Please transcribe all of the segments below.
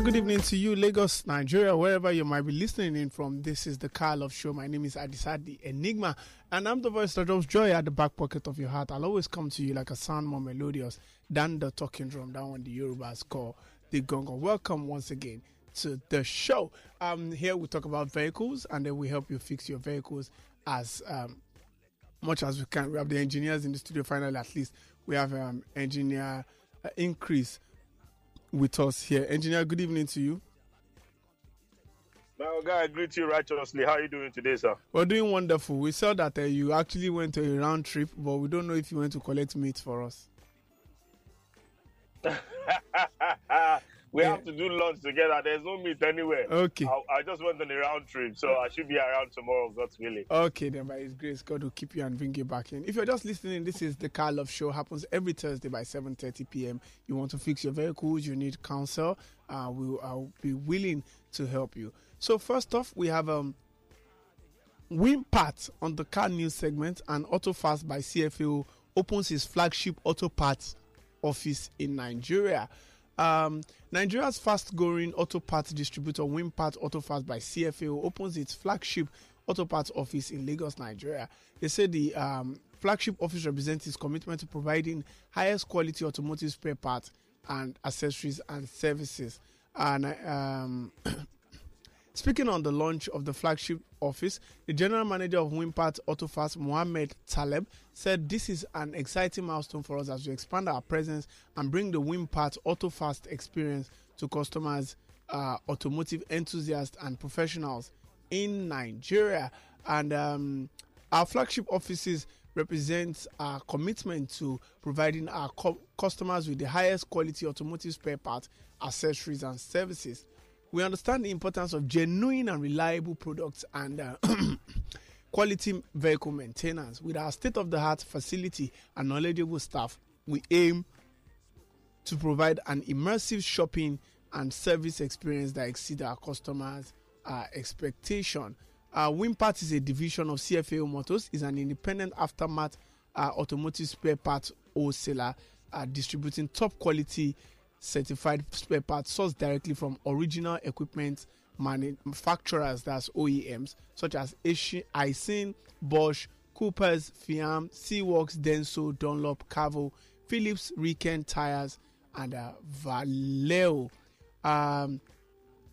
Very good evening to you, Lagos, Nigeria, wherever you might be listening in from. This is the Car Love Show. My name is Adisadi Enigma, and I'm the voice that drops joy at the back pocket of your heart. I'll always come to you like a sound more melodious than the talking drum down on the Yorubas call the gongo. Welcome once again to the show. Um, here we talk about vehicles, and then we help you fix your vehicles as um, much as we can. We have the engineers in the studio. Finally, at least we have um, engineer uh, increase with us here. Engineer, good evening to you. My guy, I greet you righteously. How are you doing today, sir? We're doing wonderful. We saw that uh, you actually went to a round trip, but we don't know if you went to collect meat for us. we Yeah. have to do lunch together. There's no meat anywhere. Okay. I, I just went on a round trip, so I should be around tomorrow, God's willing. Okay, then by His grace, God will keep you and bring you back in. If you're just listening, this is the Car Love Show. Happens every Thursday by 7:30 p.m. You want to fix your vehicles, you need counsel. Uh, we will I'll be willing to help you. So first off, we have um, Win Parts on the car news segment, and AutoFast by CFAO opens his flagship auto parts office in Nigeria. Um, Nigeria's fast-growing auto parts distributor Winpart AutoFast by CFAO opens its flagship auto parts office in Lagos, Nigeria. They say the um, flagship office represents its commitment to providing highest quality automotive spare parts and accessories and services. And um, Speaking on the launch of the flagship office, the general manager of Winpart Autofast, Mohamed Taleb, said this is an exciting milestone for us as we expand our presence and bring the Winpart Autofast experience to customers, uh, automotive enthusiasts, and professionals in Nigeria. And um, our flagship offices represent our commitment to providing our co- customers with the highest quality automotive spare parts, accessories, and services. We understand the importance of genuine and reliable products and uh, quality vehicle maintenance. With our state of the art facility and knowledgeable staff, we aim to provide an immersive shopping and service experience that exceeds our customers' uh, expectation. Uh, Winpart is a division of CFAO Motors, is an independent aftermath uh, automotive spare parts wholesaler uh, distributing top quality certified spare parts sourced directly from original equipment manufacturers, that's OEMs, such as Aisin, Bosch, Coopers, Fiaam, Seaworks, Denso, Dunlop, Cavo, Philips, Riken Tires, and uh, Valeo. Um,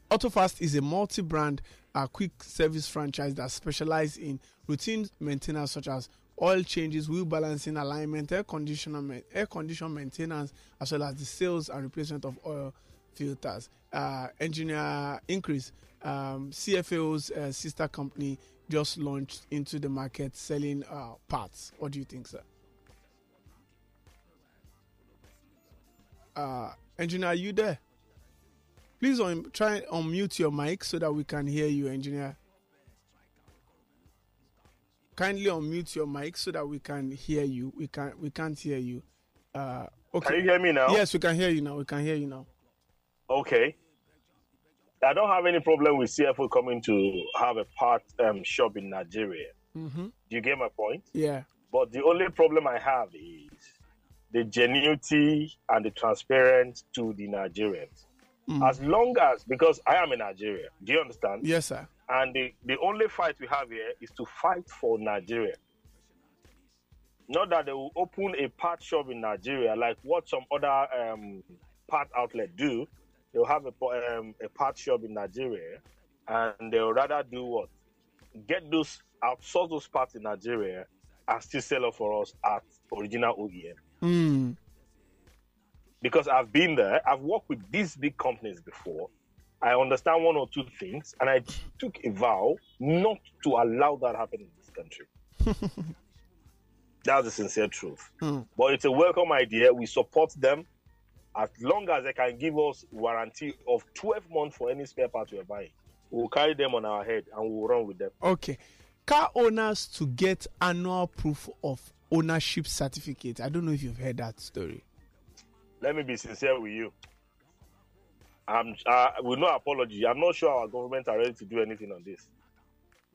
AutoFast is a multi-brand uh, quick service franchise that specializes in routine maintenance such as oil changes, wheel balancing, alignment, air conditioner, air condition maintenance, as well as the sales and replacement of oil filters. Uh, engineer Increase, um, CFAO's uh, sister company, just launched into the market selling uh, parts. What do you think, sir? Uh, engineer, are you there? Please un- try and unmute your mic so that we can hear you, engineer. Kindly unmute your mic so that we can hear you. We can we can't hear you. Uh, okay. Can you hear me now? Yes, we can hear you now. We can hear you now. Okay. I don't have any problem with CFO coming to have a part um, shop in Nigeria. Mm-hmm. Do you get my point? Yeah. But the only problem I have is the genuity and the transparency to the Nigerians. Mm. As long as, because I am in Nigeria, do you understand? Yes, sir. And the, the only fight we have here is to fight for Nigeria. Not that they will open a part shop in Nigeria like what some other um, part outlet do. They'll have a, um, a part shop in Nigeria and they'll rather do what? Get those, outsource those parts in Nigeria and still sell it for us at original OEM. Mm. Because I've been there, I've worked with these big companies before. I understand one or two things, and I took a vow not to allow that happen in this country. That's the sincere truth. Hmm. But it's a welcome idea. We support them as long as they can give us warranty of 12 months for any spare part we're buying. We'll carry them on our head and we'll run with them. Okay. car owners to get annual proof of ownership certificate. I don't know if you've heard that story. Let me be sincere with you. I'm uh, with no apology. I'm not sure our government are ready to do anything on this.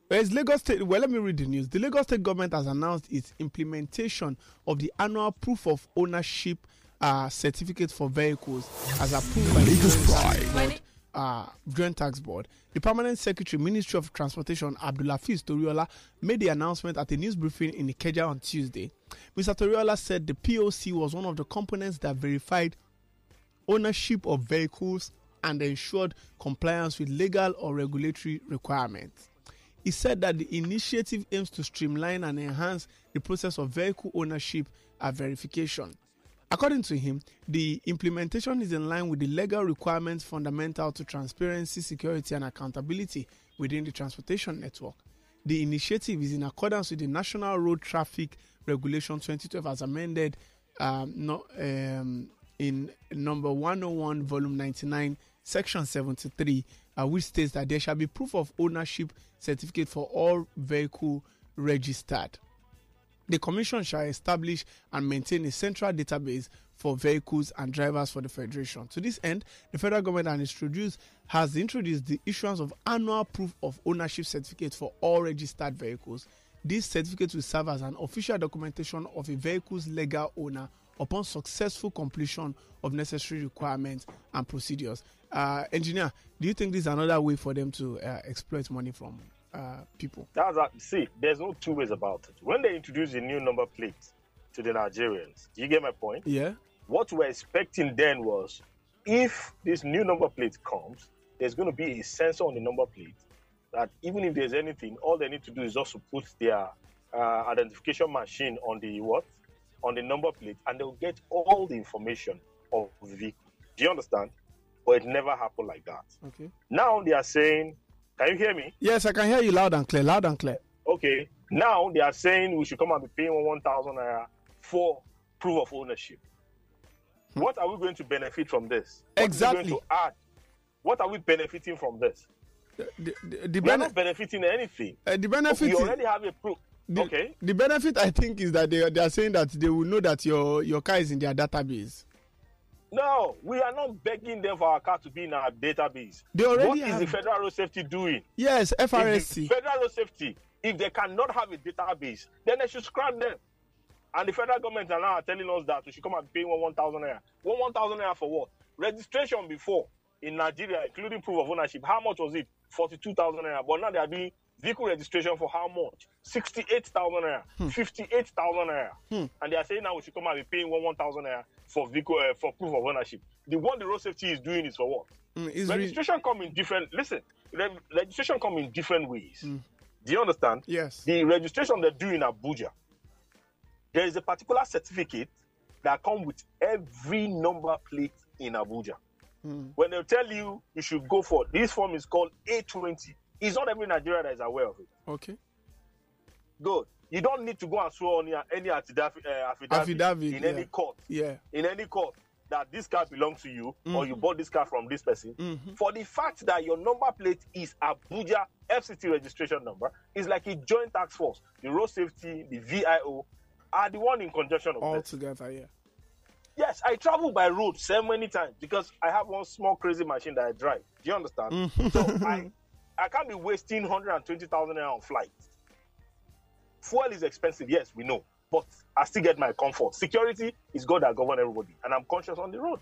Whereas Lagos State, well, let me read the news. The Lagos State government has announced its implementation of the annual proof of ownership uh, certificate for vehicles as approved by the Lagos Joint Tax Pride. Board, uh, Joint Tax Board. The Permanent Secretary, Ministry of Transportation, Abdulhafiz Toriola, made the announcement at a news briefing in Ikeja on Tuesday. Mr. Toriola said the POC was one of the components that verified ownership of vehicles and ensured compliance with legal or regulatory requirements. He said that the initiative aims to streamline and enhance the process of vehicle ownership and verification. According to him, the implementation is in line with the legal requirements fundamental to transparency, security, and accountability within the transportation network. The initiative is in accordance with the National Road Traffic Regulation 2012 as amended um, no, um, in number 101, volume 99, section 73, uh, which states that there shall be proof of ownership certificate for all vehicle registered. The Commission shall establish and maintain a central database for vehicles and drivers for the Federation. To this end, the federal government has introduced, the issuance of annual proof of ownership certificate for all registered vehicles. This certificate will serve as an official documentation of a vehicle's legal owner upon successful completion of necessary requirements and procedures. Uh, engineer, do you think this is another way for them to uh, exploit money from uh, people? That's a, see, there's no two ways about it. When they introduce a new number plate to the Nigerians, do you get my point? Yeah. What we're expecting then was if this new number plate comes, there's going to be a sensor on the number plate that even if there's anything, all they need to do is just put their uh, identification machine on the what? On the number plate, and they'll get all the information of the vehicle. Do you understand? But it never happened like that. Okay. Now they are saying, can you hear me? Yes, I can hear you loud and clear. Loud and clear. Okay. Now they are saying we should come and be paying 1,000 naira for proof of ownership. What are we going to benefit from this? What Exactly. to add? What are we benefiting from this? The, the, the, We are not benefiting anything. uh, the benefit We already have a proof. the, okay. the benefit I think is that they, they are saying that they will know that your your car is in their database. No, we are not begging them for our car to be in our database. They already what is have- the Federal Road Safety doing? Yes, FRSC. Federal Road Safety, if they cannot have a database, then they should scrap them. And the federal government are now telling us that we should come and pay one 1,000 naira. One 1,000 naira for what? Registration before in Nigeria, including proof of ownership, how much was it? 42,000 naira. But now they are doing vehicle registration for how much? 68,000 naira, hmm. 58,000 naira. Hmm. And they are saying now we should come and be paying one 1,000 naira for vehicle uh, for proof of ownership. The one the road safety is doing is for what? Mm, it's re- registration come in different listen re- registration come in different ways do you understand yes. the registration they do in abuja there is a particular certificate that come with every number plate in abuja when they tell you you should go for this form is called a20 it's not every nigerian that is aware of it Okay. good you don't need to go and swear on any affidavit, uh, affidavit, Affidavit, in yeah. any court Yeah. in any court that this car belongs to you Mm-hmm. or you bought this car from this person for the fact that your number plate is abuja fct registration number is like a joint tax force the road safety the vio are the one in conjunction of All this. together. Yeah. yes i travel by road so many times because i have one small crazy machine that i drive do you understand so i i can't be wasting 120000 naira on flights fuel is expensive yes we know but i still get my comfort security is god that govern everybody and i'm conscious on the road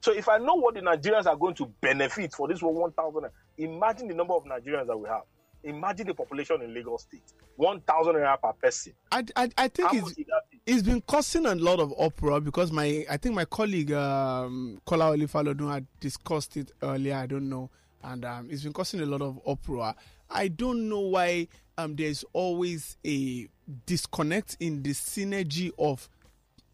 so if i know what the nigerians are going to benefit for this 1000 imagine the number of nigerians that we have imagine the population in lagos state 1000 naira per person I, I, I think how it's, much is that be? it's been causing a lot of uproar because my I think my colleague um, Kola Olifalodun had discussed it earlier. I don't know, and um, it's been causing a lot of uproar. I don't know why um, there's always a disconnect in the synergy of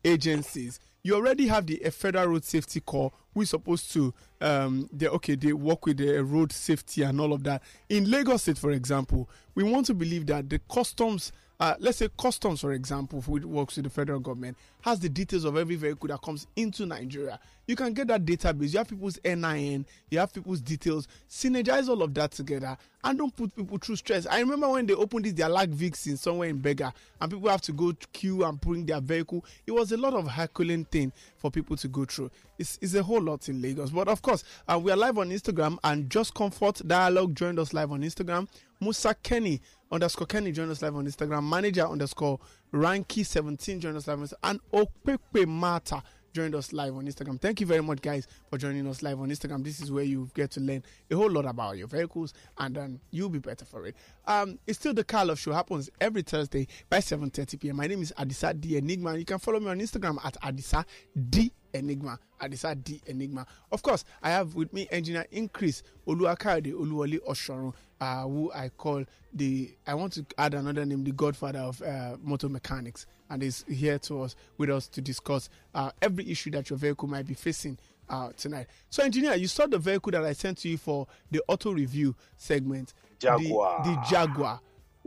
agencies. You already have the Federal Road Safety Corps, who is supposed to, um, they okay, they work with the road safety and all of that. In Lagos State, for example, we want to believe that the customs, uh, let's say customs, for example, which works with the federal government, has the details of every vehicle that comes into Nigeria. You can get that database. You have people's NIN, you have people's details. Synergize all of that together and don't put people through stress. I remember when they opened this, their lag Vixen somewhere in Bega, and people have to go to queue and bring their vehicle. It was a lot of Herculean thing for people to go through. It's, it's a whole lot in Lagos. But of course, uh, we are live on Instagram, and Just Comfort Dialogue joined us live on Instagram. Musa Kenny underscore Kenny joined us live on Instagram. Manager underscore Ranky17 joined us live on Instagram. And Opepe Mata joined us live on Instagram. Thank you very much, guys, for joining us live on Instagram. This is where you get to learn a whole lot about your vehicles, and then you'll be better for it. Um, it's still the Car Love Show happens every Thursday by 7:30 p.m. My name is Adisa D Enigma. You can follow me on Instagram at Adisa D Enigma. Adisa D Enigma. Of course, I have with me engineer Increase Oluwakayode Oluwole Oshorun, uh, who I call the. I want to add another name, the Godfather of uh, motor mechanics, and is here to us with us to discuss uh, every issue that your vehicle might be facing. Uh, tonight. So, engineer, you saw the vehicle that I sent to you for the auto review segment. Jaguar. The, the Jaguar.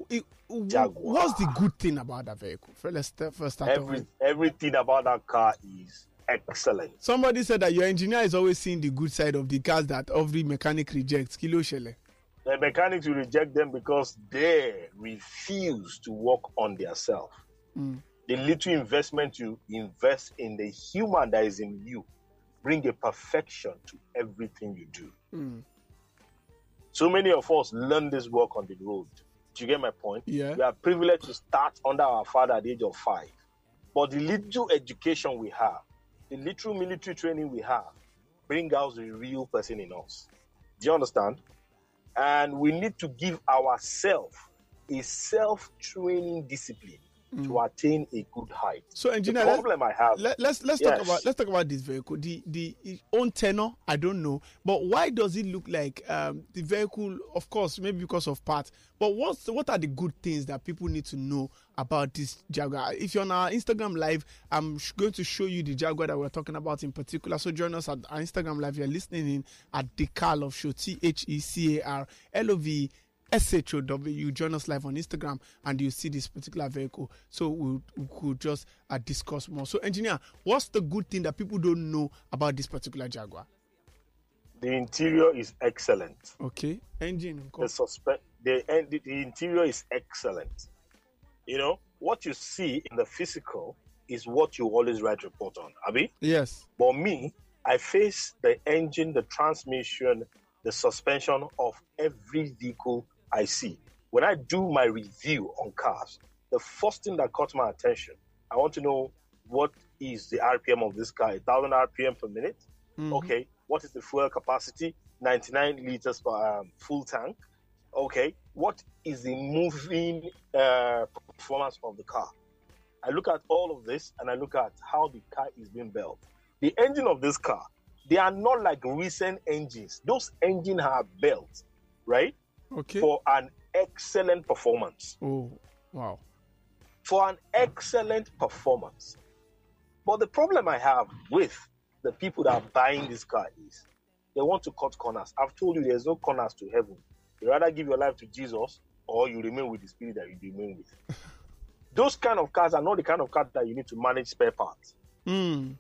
It- Jaguar. What's the good thing about that vehicle? First, let's st- first start Every, everything about that car is excellent. Somebody said that your engineer is always seeing the good side of the cars that every mechanic rejects. Kilo shele. The mechanics will reject them because they refuse to work on their self. Mm. The little investment you invest in the human that is in you bring a perfection to everything you do. Mm. So many of us learn this work on the road. Do you get my point? Yeah. We are privileged to start under our father at the age of five. But the little education we have, the little military training we have, bring out the real person in us. Do you understand? And we need to give ourselves a self-training discipline to attain a good height. So, The engineer, let's, problem I have, let, let's let's talk about let's talk about this vehicle. The the own tenor, I don't know, but why does it look like um, the vehicle? Of course, maybe because of parts. But what's what are the good things that people need to know about this Jaguar? If you're on our Instagram live, I'm going to show you the Jaguar that we're talking about in particular. So join us at our Instagram live. You're listening in at the Car Love Show, T H E C A R L O V. SHOW. Join us live on Instagram and you see this particular vehicle. So we, we could just uh, discuss more. So, engineer, what's the good thing that people don't know about this particular Jaguar? the interior is excellent. Okay, engine. the suspect the, the interior is excellent. You know what you see in the physical is what you always write report on, Abby. Yes. But me, I face the engine, the transmission, the suspension of every vehicle I see. When I do my review on cars, the first thing that caught my attention, I want to know what is the RPM of this car, 1000 RPM per minute. Mhm. Okay, what is the fuel capacity? 99 liters per um, full tank. Okay, what is the moving uh, performance of the car? I look at all of this and I look at how the car is being built. The engine of this car, they are not like recent engines. Those engines are built, right, Okay. for an excellent performance. oh, wow. For an excellent performance. But the problem I have with the people that are buying this car is they want to cut corners. I've told you there's no corners to heaven. You rather give your life to Jesus or you remain with the spirit that you remain with. Those kind of cars are not the kind of cars that you need to manage spare parts. Hmm.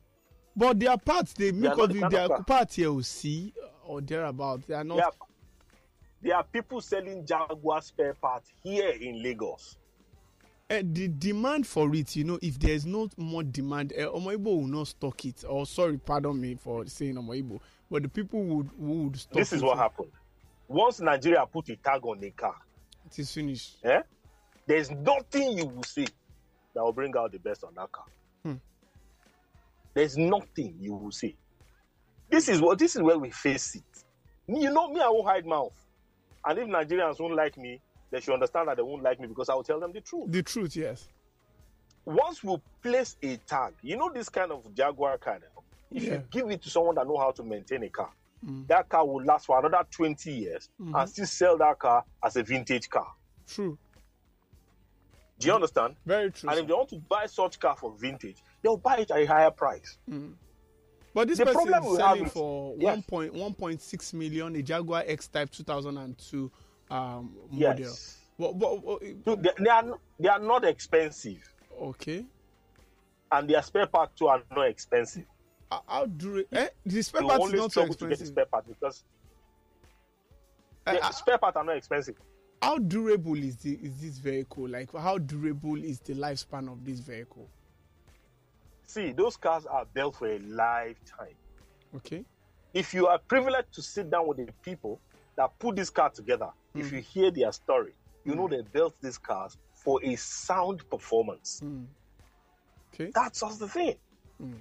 But their parts, they make not of the their car. parts here will see or thereabout. They are not. There are, there are people selling Jaguar spare parts here in Lagos. Eh, the demand for it, you know, if there is not more demand, uh, Omoibo will not stock it. Or sorry, pardon me for saying Omoibo, but the people would would stock This is what happened. Once Nigeria put a tag on the car, It is finished. eh, there's nothing you will see that will bring out the best on that car. Hmm. There's nothing you will see. This is what this is where we face it. You know, me, I won't hide mouth. And if Nigerians won't like me, they should understand that they won't like me because I will tell them the truth. The truth, yes. Once we place a tag, you know this kind of Jaguar car now. If Yeah. you give it to someone that know how to maintain a car, Mm. that car will last for another 20 years Mhm. and still sell that car as a vintage car. True. Do you understand? Very true. And if they want to buy such car for vintage, they'll buy it at a higher price. But this The person problem is selling for yes. one point one point six million a Jaguar X Type two thousand and two um, model. Yes. But, but, but- Look, they, they are they are not expensive, okay. and their spare part too are not expensive. How, durable? Eh? The spare You part is only not struggle to get expensive. spare part because the ah, spare parts are not expensive. how durable is the is this vehicle? Like how durable is the lifespan of this vehicle? See, those cars are built for a lifetime. Okay. If you are privileged to sit down with the people that put this car together, if you hear their story, you know they built these cars for a sound performance. Mm. Okay. That's just the thing. Mm.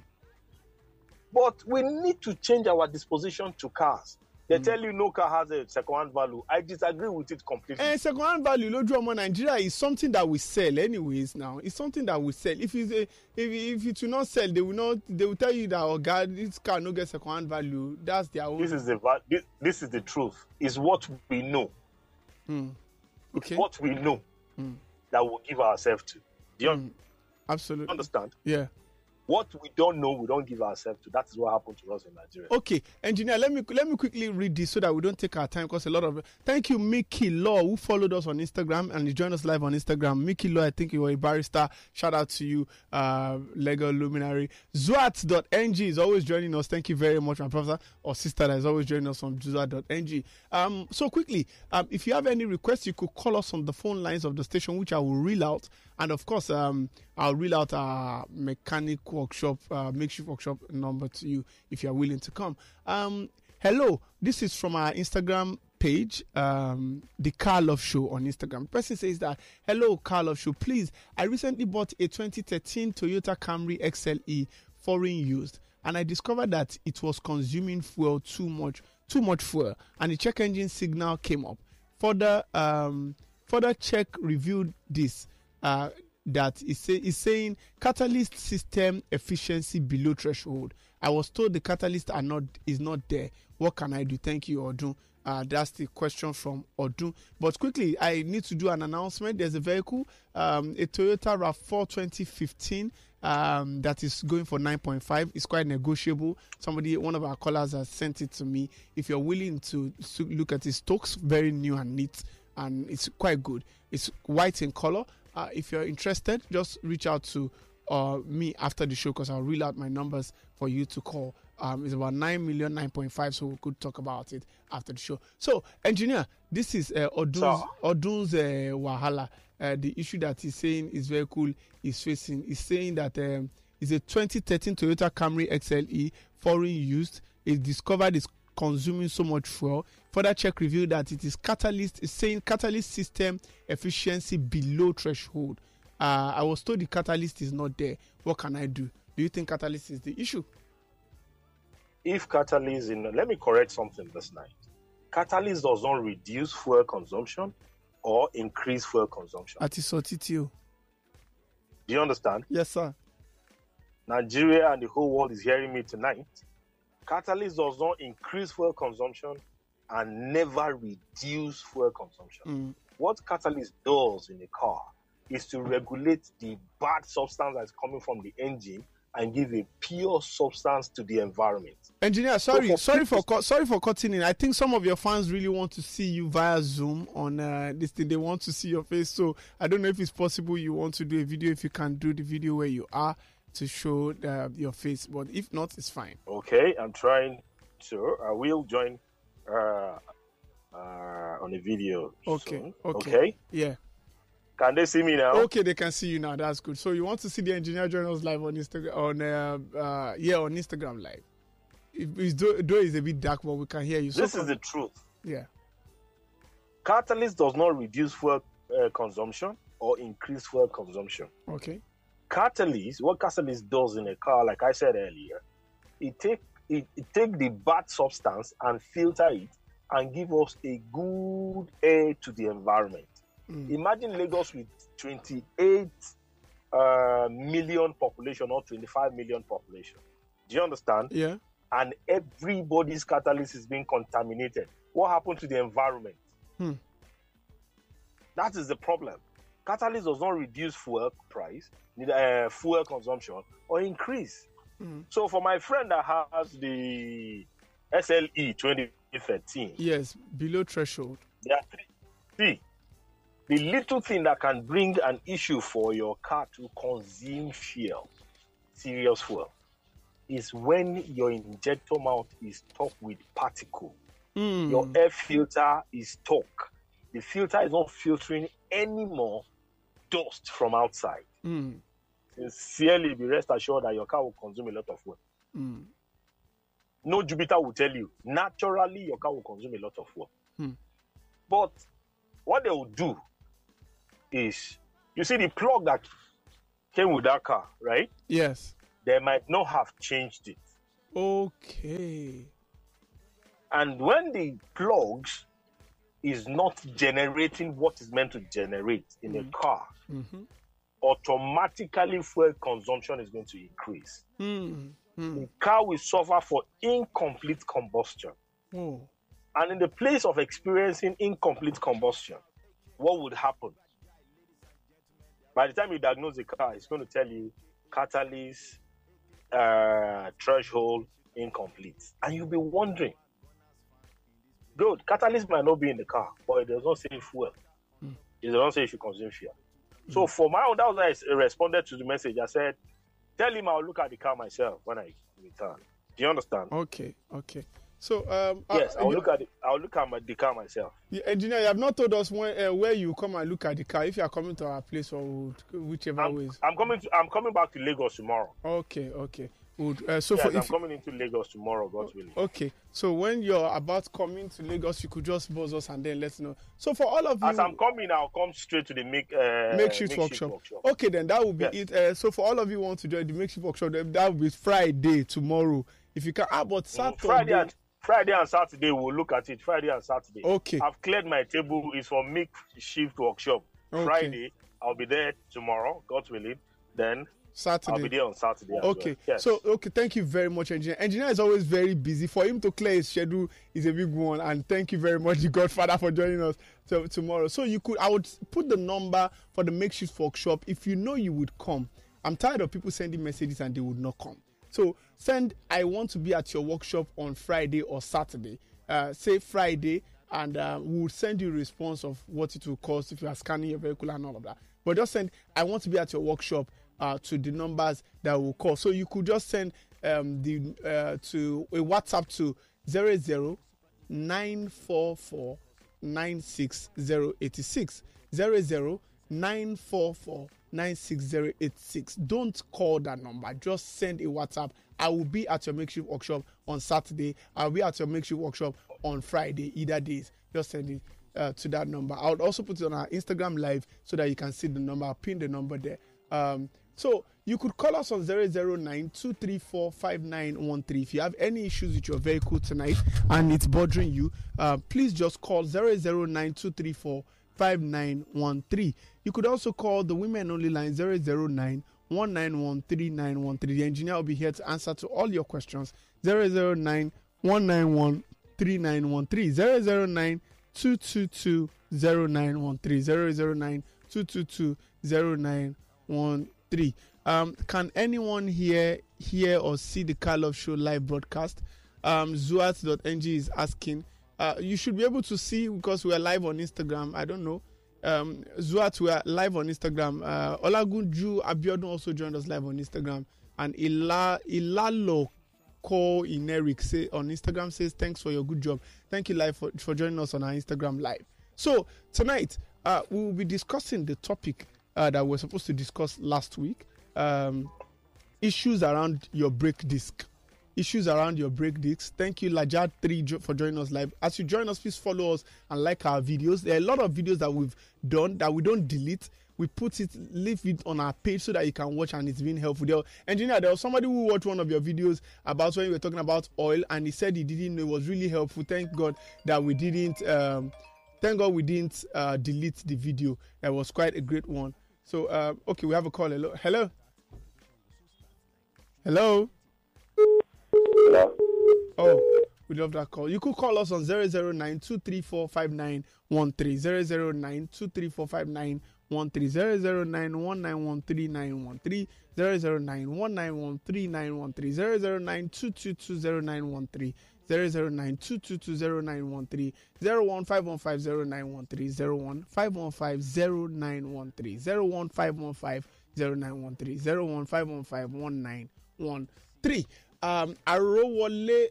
But we need to change our disposition to cars. They tell you no car has a second-hand value. I disagree with it completely. And second hand value lójú ọmọ Nigeria is something that we sell anyways now. It's something that we sell. If it's a, if if it will not sell, they will not they will tell you that oh God, this car no get second hand value. That's their own. this is the this, this is the truth. Is what we know. Mm. Okay. What we know Mm. that we give ourselves to. Do you Mm. Absolutely. understand? Yeah. What we don't know, we don't give ourselves to. That is what happened to us in Nigeria. Okay, engineer, let me let me quickly read this so that we don't take our time because a lot of thank you, Mickey Law, who followed us on Instagram and joined us live on Instagram. Mickey Law, I think you were a barrister. Shout out to you, uh, Lego Luminary. Zwat.ng is always joining us. Thank you very much, my brother or sister that is always joining us on Zwat.ng. Um, so quickly, um, if you have any requests, you could call us on the phone lines of the station, which I will reel out. And of course, um, I'll reel out our mechanic workshop, uh, makeshift workshop number to you if you are willing to come. Um, hello, this is from our Instagram page, um, the Car Love Show on Instagram. Person says that, hello, Car Love Show. Please, I recently bought a 2013 Toyota Camry XLE foreign used, and I discovered that it was consuming fuel too much, too much fuel, and the check engine signal came up. Further, um, further check reviewed this uh, that is, say, saying catalyst system efficiency below threshold. I was told the catalyst are not is not there. What can I do? Thank you, Odun. Uh, that's the question from Odun. But quickly, I need to do an announcement. There's a vehicle, um, a Toyota RAV4 2015. Um, that is going for 9.5 it's quite negotiable somebody one of our callers has sent it to me if you're willing to, to look at it stokes very new and neat and it's quite good it's white in color uh, if you're interested just reach out to uh, me after the show because i'll reel out my numbers for you to call. Um, it's about 9 million 9.5 so we could talk about it after the show. So engineer this is uh, odun's, Sir. odun's uh, wahala. Uh, the issue that he's saying is very cool, he's facing He's saying that um, it's a 2013 toyota camry xle foreign used. It discovered it's consuming so much fuel further check revealed that it is catalyst is saying catalyst system efficiency below threshold uh, i was told the catalyst is not there what can i do do you think catalyst is the issue If catalyst in let me correct something this night. Catalyst does not reduce fuel consumption or increase fuel consumption. àti sọ títí o Do you understand? yes sir Nigeria and the whole world is hearing me tonight. Catalyst does not increase fuel consumption and never reduce fuel consumption. Mm. What catalyst does in a car is to regulate the bad substance that's coming from the engine and give a pure substance to the environment. Engineer, sorry, for sorry for cut- sorry for cutting in. I think some of your fans really want to see you via Zoom on uh, this thing. They want to see your face. So I don't know if it's possible you want to do a video. If you can do the video where you are to show uh, your face, but if not, it's fine. Okay, I'm trying to. I will join uh, uh, on a video. Okay, soon. okay. Okay. Yeah. Can they see me now? Okay, they can see you now. That's good. So you want to see the engineer join us live on Instagram on uh, uh, yeah on Instagram live. If it's though, though it's a bit dark, but we can hear you. So This is the truth. yeah. Catalyst does not reduce fuel uh, consumption or increase fuel consumption. Okay. Catalyst, what catalyst does in a car, like I said earlier, it take it, it take the bad substance and filter it and give us a good air to the environment. Mm. Imagine Lagos with 28 uh, million population or 25 million population. Do you understand? Yeah. And everybody's catalyst is being contaminated. What happened to the environment? Hmm. That is the problem. Catalyst does not reduce fuel price, uh, fuel consumption, or increase. Mm. So for my friend that has the XLE 2013, Yes. Below threshold. there are three. See, the little thing that can bring an issue for your car to consume fuel, serious fuel, is when your injector mouth is stuck with particle. Mm. Your air filter is stuck. The filter is not filtering any more dust from outside. Mm. Sincerely, be rest assured that your car will consume a lot of fuel. Mm. No Jupiter will tell you. Naturally, your car will consume a lot of fuel. Hmm. But what they will do is, you see the plug that came with that car, right? Yes. They might not have changed it. Okay. And when the plugs is not generating what is meant to generate in a car, Mm-hmm. Automatically fuel consumption is going to increase. Mm. Mm. The car will suffer for incomplete combustion. Oh. And in the place of experiencing incomplete combustion, what would happen? By the time you diagnose the car, it's going to tell you catalyst uh, threshold incomplete. And you'll be wondering, good, catalyst might not be in the car, but it does not say fuel. It does not say you should consume fuel. So for my own, that was I responded to the message. I said, tell him I'll look at the car myself when I return. Do you understand? Okay. Okay. So um. yes, uh, I'll look at it. I'll look at my, the car myself. you- engineer, you have not told us when uh, where you come and look at the car. If you are coming to our place or whichever I'm, ways. I'm coming. To, I'm coming back to Lagos tomorrow. Okay. Okay. Good. Uh, so Yes, for I'm coming into Lagos tomorrow, God willing. okay, so when you're about coming to Lagos, you could just buzz us and then let us know. So for all of you, As I'm coming, I'll come straight to the make, uh, makeshift, workshop. Okay, then that will be Yes. it. Uh, so for all of you who want to join the makeshift workshop, then that will be Friday tomorrow. If you can, ah, but Saturday. Mm, Friday and Friday and Saturday, we'll look at it. Friday and Saturday. Okay. I've cleared my table. It's for makeshift workshop. Okay. Friday, I'll be there tomorrow, God willing. Then Saturday. I'll be there on Saturday. Okay, well. Yes. so okay, thank you very much, engineer. Engineer is always very busy. For him to clear his schedule is a big one, and thank you very much, the Godfather, for joining us to, tomorrow. So you could, I would put the number for the makeshift workshop if you know you would come. I'm tired of people sending messages and they would not come. So send, I want to be at your workshop on Friday or Saturday. Uh, say Friday, and uh, we'll send you a response of what it will cost if you are scanning your vehicle and all of that. But just send, I want to be at your workshop uh, to the numbers that will call. So you could just send um, the uh, to a WhatsApp to 00 944 96086 00 944 96086. Don't call that number. Just send a WhatsApp. I will be at your makeshift workshop on Saturday. I'll be at your makeshift workshop on Friday. Either days. Just send it uh, to that number. I would also put it on our Instagram live so that you can see the number. I'll pin the number there. Um, so you could call us on 009 234 5913. If you have any issues with your vehicle tonight and it's bothering you, uh, please just call 009 234 5913. You could also call the women only line 009 191 3913. The engineer will be here to answer to all your questions. 009 191 3913. 009 222 0913. 009 222 0913. Um, can anyone here hear or see the Car Love Show live broadcast? Um, Zuat.ng is asking. Uh, you should be able to see because we are live on Instagram. I don't know. Um, Zuat, we are live on Instagram. Uh, Olagunju Abiodun also joined us live on Instagram. And Ila, Ilalo Ko Ineric say on Instagram says thanks for your good job. Thank you live for, for joining us on our Instagram live. So tonight uh, we will be discussing the topic uh, that we're supposed to discuss last week. Um, issues around your brake disc. Issues around your brake discs. Thank you, Lajad Three, jo- for joining us live. As you join us, please follow us and like our videos. There are a lot of videos that we've done that we don't delete. We put it, leave it on our page so that you can watch and it's been helpful. There, engineer, there was somebody who watched one of your videos about when you were talking about oil and he said he didn't know it was really helpful. Thank God that we didn't. Um, thank God we didn't uh, delete the video. It was quite a great one. So, uh, okay, we have a call. Hello, hello, hello. Hello. Oh, we love that call. You could call us on 009 234 5913. 009 234 5913. 009 1913913. 009 1913913. 009 2220913. 009 2220913. 015150913. 015150913. 015150913. 015151913. Um, Oluwole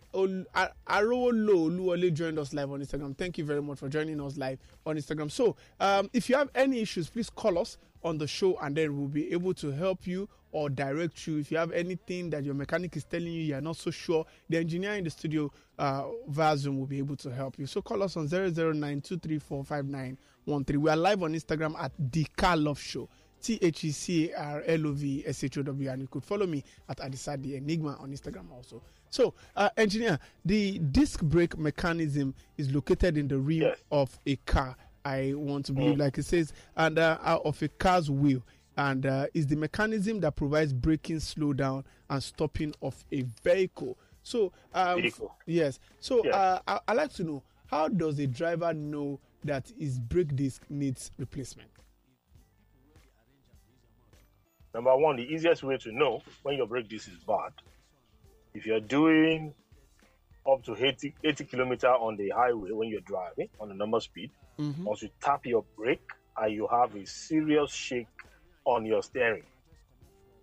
joined us live on Instagram. Thank you very much for joining us live on Instagram. So, um, if you have any issues, please call us on the show, and then we'll be able to help you or direct you. If you have anything that your mechanic is telling you you're not so sure, the engineer in the studio uh, via Zoom will be able to help you. So call us on 009 We are live on Instagram at The Car Love Show. T H E C R L O V S H O W, and you could follow me at Adisa the Enigma on Instagram also. So, uh, engineer, the disc brake mechanism is located in the rear Yes. of a car. I want to believe, like it says, and uh, uh, of a car's wheel, and uh, is the mechanism that provides braking, slowdown, and stopping of a vehicle. So, um, Vehicle. yes. So, Yes. uh, I, I like to know how does a driver know that his brake disc needs replacement? Number one, the easiest way to know when your brake disc is bad, if you're doing up to 80, 80 kilometer on the highway when you're driving on a normal speed, Mhm. once you tap your brake and you have a serious shake on your steering,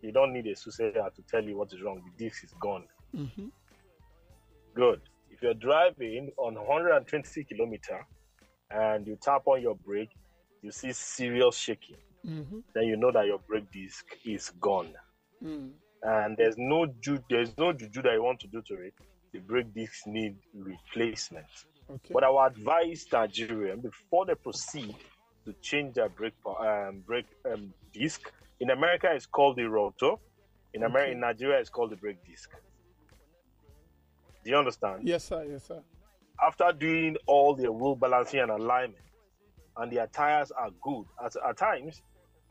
you don't need a soothsayer to tell you what is wrong. The disc is gone. Mm-hmm. Good. If you're driving on 120 kilometer and you tap on your brake, you see serious shaking. Mm-hmm. Then you know that your brake disc is gone. Mm. and there's no ju- there's no juju that you want to do to it. The brake discs need replacement. Okay. But I would advise Nigerian before they proceed to change their brake um, brake um, disc. In America, it's called the rotor. In America, Okay. in Nigeria, it's called the brake disc. Do you understand? Yes, sir. Yes, sir. After doing all their wheel balancing and alignment, and their tires are good, at, at times,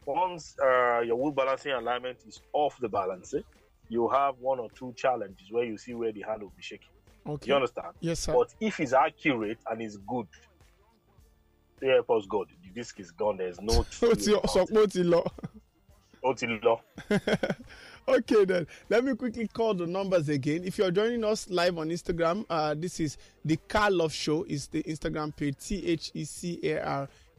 once uh, your wheel balancing alignment is off the balance, eh, you have one or two challenges where you see where the hand will be shaking. Do Okay. you understand? Yes, sir. But if it's accurate and it's good, the airport's good. The disc is gone. There's no. ó ti sọ pé ó ti lọ. Ó ti lọ. okay then let me quickly call the numbers again if you're joining us live on instagram uh, this is the car love show is the instagram page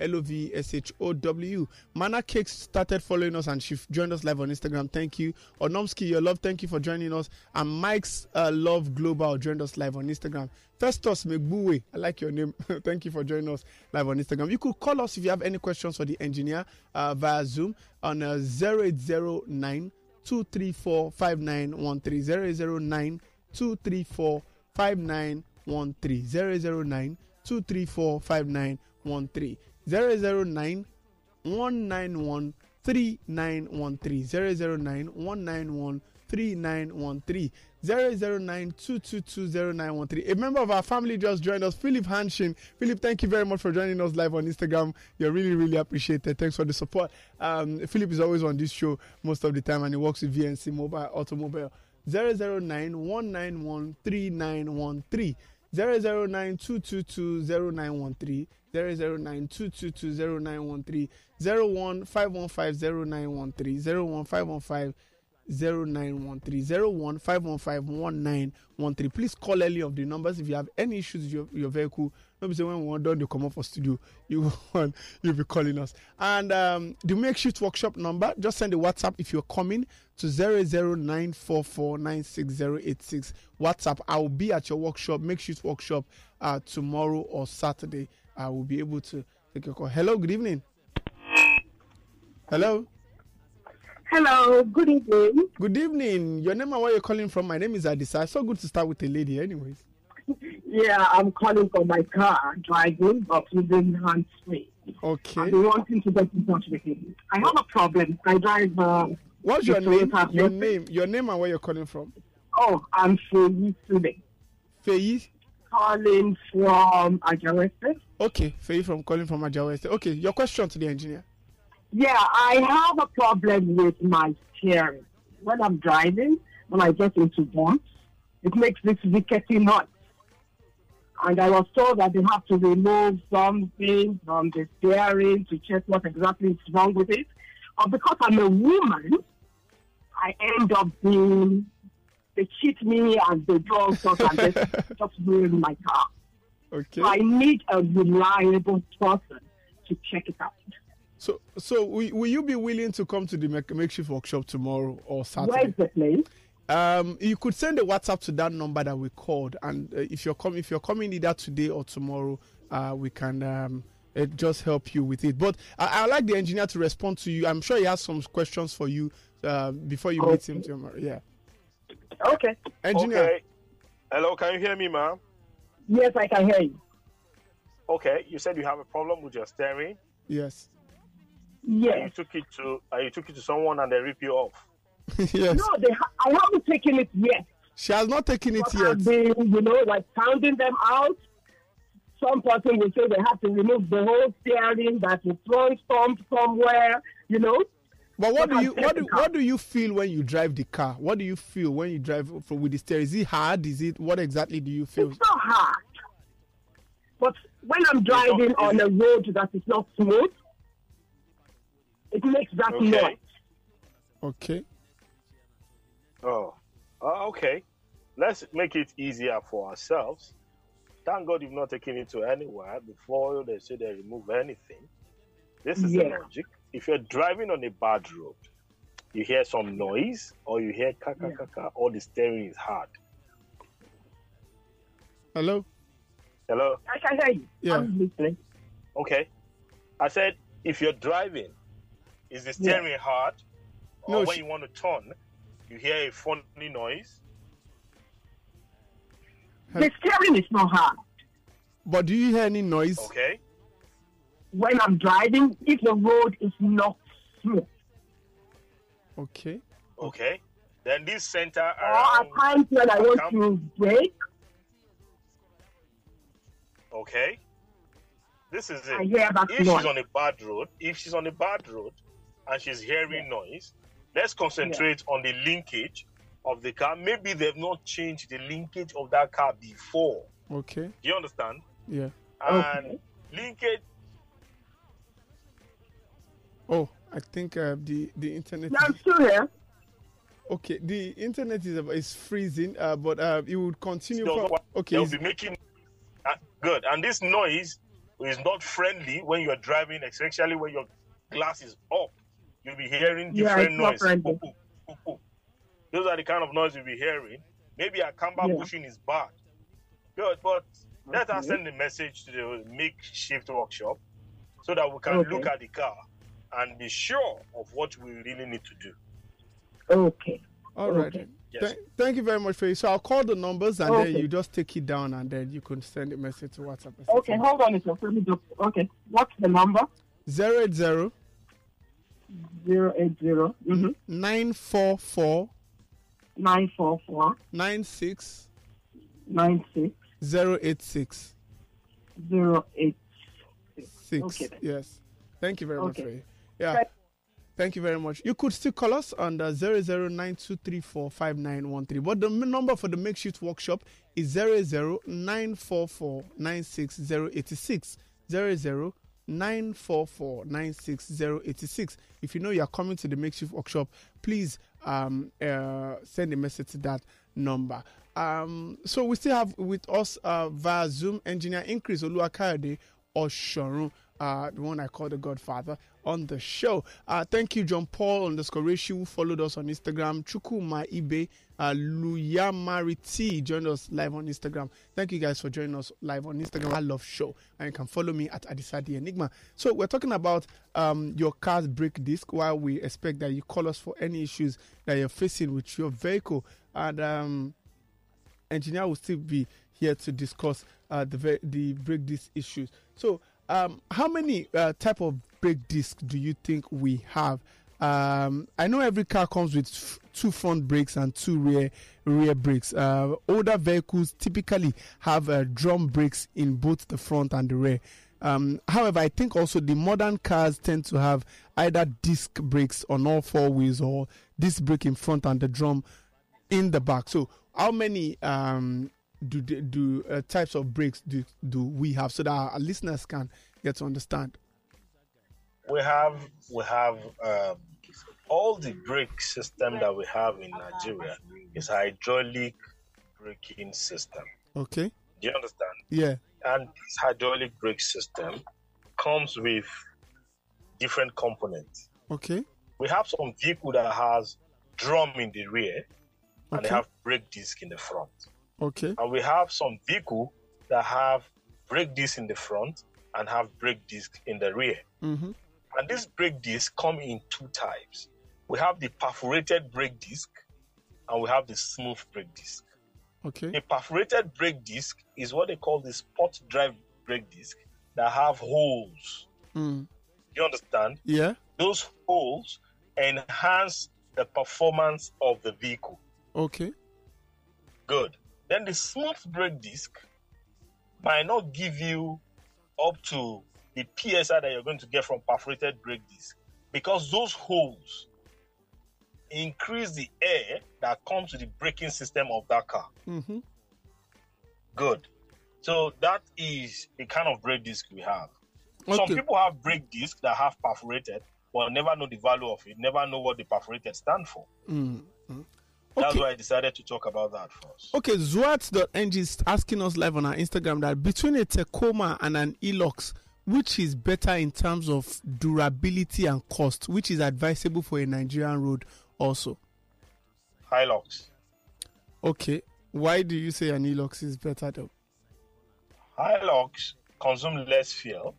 t-h-e-c-a-r-l-o-v-s-h-o-w mana cakes started following us and she joined us live on instagram. Thank you. Onomski your love thank you for joining us. And mike's uh, love global joined us live on instagram. Festus megbuwe i like your name. Thank you for joining us live on instagram. You could call us if you have any questions for the engineer uh, via zoom on uh, 0809 234 5913 009 234 5913 009 234 5913 009 191 3913 009 3913 009 A member of our family just joined us, Philip Hanshin. Philip, thank you very much for joining us live on Instagram. You're really, really appreciated. Thanks for the support. Um, Philip is always on this show most of the time and he works with VNC Mobile Automobile. 009 191 3913 009 222 0913 009 222 0913 01 515 0913 515 0913 515 1913. Please call any of the numbers if you have any issues with your, your vehicle. Maybe say when we want done, they come up for studio, you want you'll be calling us. And um, the makeshift workshop number, just send a WhatsApp if you're coming to 00944968086. WhatsApp. I will be at your workshop, makeshift workshop, uh, tomorrow or Saturday. I will be able to take your call. Hello, good evening. Hello. Hello, good evening. Good evening. Your name and where you're calling from? My name is Adisa. It's so good to start with a lady, anyways. Yeah, I'm calling from my car, driving, but using hands free. Okay. I've been wanting to get in touch with you. I have a problem. I drive. Uh, What's your name? Your name. Your name and where you're calling from? Oh, I'm Faye today. Feyi. Calling from Ajarese. Okay, Feyi from calling from Ajawa. Okay, your question to the engineer. Yeah, I have a problem with my steering. When I'm driving, when I get into bumps, it makes this rickety noise. And I was told that they have to remove something from the steering to check what exactly is wrong with it. But because I'm a woman, I end up being, they cheat me and they do all sorts and just, just ruin my car. Okay. So I need a reliable person to check it out. So, so will, will you be willing to come to the make- makeshift workshop tomorrow or Where Saturday? is the place? Um, you could send a WhatsApp to that number that we called, and uh, if you're coming, if you're coming either today or tomorrow, uh, we can um, uh, just help you with it. But I, I like the engineer to respond to you. I'm sure he has some questions for you uh, before you meet him tomorrow. Yeah, Okay. engineer. Okay. Hello, can you hear me, ma'am? Yes, I can hear you. Okay, you said you have a problem with your steering. Yes, And you took it to uh, you took it to someone and they rip you off. yes. No, they ha- I haven't taken it yet. She has not taken it But yet. I've been, you know, like sounding them out. Some person will say they have to remove the whole steering, that is the front stump somewhere, you know. But what But do you what do, what do you feel when you drive the car? What do you feel when you drive from with the steering? Is it hard? Is it what exactly do you feel? It's not hard. But when I'm driving on a road that is not smooth, it makes that Okay. noise. Okay. Oh, uh, okay. Let's make it easier for ourselves. Thank God you've not taken it to anywhere before they say they remove anything. This is the logic. If you're driving on a bad road, you hear some noise or you hear ka ka Yeah. ka ka, or the steering is hard. Hello. Hello? I can hear you. Yeah. I'm listening. Okay. I said, if you're driving, is the steering hard? Or No, when she- you want to turn, you hear a funny noise? The steering is not hard. But do you hear any noise? Okay. When I'm driving, if the road is not smooth, Okay. Okay. Then this center or around. at times when I want Camp. to brake, Okay. This is I it. hear that If noise. she's on a bad road, if she's on a bad road and she's hearing noise, let's concentrate on the linkage of the car. Maybe they've not changed the linkage of that car before. Okay. Do you understand? Yeah. And Okay. linkage. Oh, I think uh, the the internet. Yeah, I'm still here. Okay, the internet is is freezing, uh, but uh, it would continue. They'll, For, okay. they'll be making uh, good. And this noise is not friendly when you're driving, especially when your glass is up. You'll be hearing Yeah, different it's not noise. Those are the kind of noise you'll be hearing. Maybe a camber Yeah. bushing is bad. Good, but let us send the message to the makeshift workshop so that we can Okay. look at the car and be sure of what we really need to do. Okay. All right. Okay. Yes. Th- thank you very much for it. So I'll call the numbers and then you just take it down and then you can send a message to WhatsApp. Okay, hold on a second. Let me. Okay. What's the number? Zero eight zero Zero eight zero mm-hmm. nine four four nine four four nine six nine six zero eight six zero eight. six. Okay. Yes. Thank you very much Okay. for it. Yeah. Right. Thank you very much. You could still call us on the 0092345913. But the number for the makeshift workshop is 00944968086. 00944968086. If you know you are coming to the makeshift workshop, please um, uh, send a message to that number. Um, so we still have with us uh, via Zoom engineer Increase Oluwakayode Oshorun, uh, the one I call the Godfather, on the show. Uh, thank you, John Paul underscore Rishi, who followed us on Instagram. Chukwuma Ibe, uh, Luyamariti joined us live on Instagram. Thank you guys for joining us live on Instagram. I love show. And you can follow me at Adisadi Enigma. So we're talking about um, your car's brake disc while we expect that you call us for any issues that you're facing with your vehicle. And um, engineer will still be here to discuss uh, the the brake disc issues. So, um, how many uh, type of brake disc do you think we have? Um, I know every car comes with f- two front brakes and two rear rear brakes. Uh, older vehicles typically have uh, drum brakes in both the front and the rear. Um, however, I think also the modern cars tend to have either disc brakes on all four wheels or disc brake in front and the drum in the back. So, how many um, do do uh, types of brakes do do we have so that our listeners can get to understand? we have we have um, all the brake system that we have in Nigeria is hydraulic braking system. Okay. Do you understand? Yeah. And this hydraulic brake system comes with different components. Okay. We have some vehicle that has drum in the rear, and they have brake disc in the front. Okay. And we have some vehicle that have brake disc in the front and have brake disc in the rear. Mm-hmm. And these brake discs come in two types. We have the perforated brake disc and we have the smooth brake disc. Okay. A perforated brake disc is what they call the sport drive brake disc that have holes. Mm. You understand? Yeah. Those holes enhance the performance of the vehicle. Okay. Good. Then the smooth brake disc might not give you up to the PSI that you're going to get from perforated brake disc because those holes increase the air that comes to the braking system of that car. Mm-hmm. Good. So that is the kind of brake disc we have. Some people have brake disc that have perforated, but never know the value of it, never know what the perforated stand for. Mm. That's Okay. why I decided to talk about that first. Okay, Zwart.ng is asking us live on our Instagram that between a Tacoma and an Hilux, which is better in terms of durability and cost, which is advisable for a Nigerian road also? Hilux. Okay, why do you say an Hilux is better though? Hilux consume less fuel,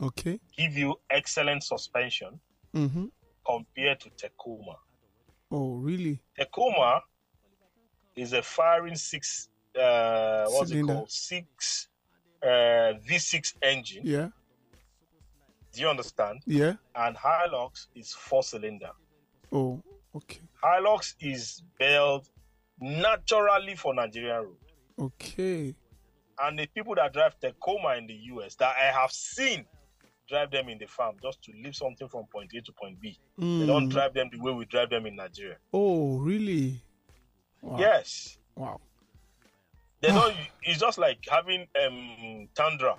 Okay. give you excellent suspension Mm-hmm. compared to Tacoma. Oh, really? Tacoma is a firing six, uh, what's Cylinder. it called? Six uh, V6 engine. Yeah. Do you understand? Yeah. And Hilux is four cylinder. Oh, okay. Hilux is built naturally for Nigerian road. Okay. And the people that drive Tacoma in the US that I have seen drive them in the farm just to leave something from point A to point B. They don't Mm. drive them the way we drive them in Nigeria. Oh, really? Wow. Yes. Wow. They don't it's just like having um Tundra.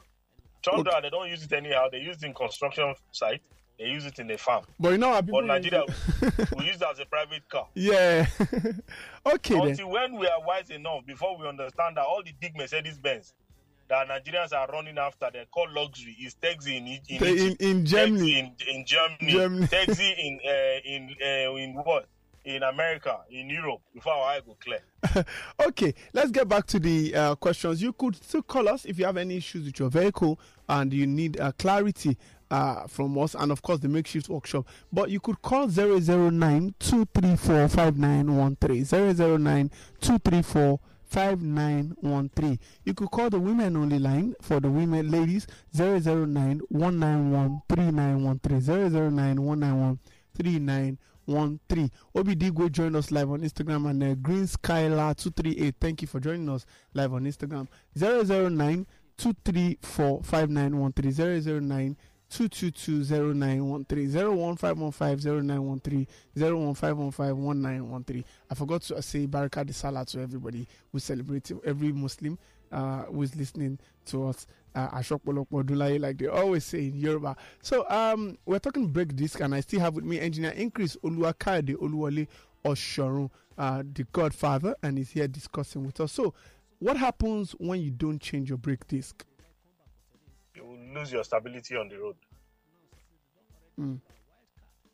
Tundra, they don't use it anyhow. They use it in construction site. They use it in the farm. But you know how people But Nigeria, we use it as a private car. Yeah. okay then. Until when we are wise enough, before we understand that all the big Mercedes Benz that Nigerians are running after, they're called luxury, is taxi in, in, in, in Germany. in, in Germany, Germany. taxi in uh, in uh, in what? In America, in Europe, before our eye go clear. Okay, let's get back to the uh, questions. You could still call us if you have any issues with your vehicle and you need uh, clarity uh, from us, and of course the makeshift workshop. But you could call 009 234 5913. 009 234 5913. You could call the women only line for the women ladies 009 191 3913. 009 191 3913. Obi joined us live on Instagram and uh, Green Skylar 238. Thank you for joining us live on Instagram. 009 234 5913. 009 2220913 01515 01515 I forgot to say Baraka de Salah to everybody who celebrates every Muslim uh, who is listening to us. Uh, Ashokpolokpo Dulaye, like they always say in Yoruba. So um, we're talking brake disc, and I still have with me engineer Increase Oluwakayode Oluwole Oshorun, uh, the Godfather, and he's here discussing with us. So, what happens when you don't change your brake disc? You will lose your stability on the road. Mm.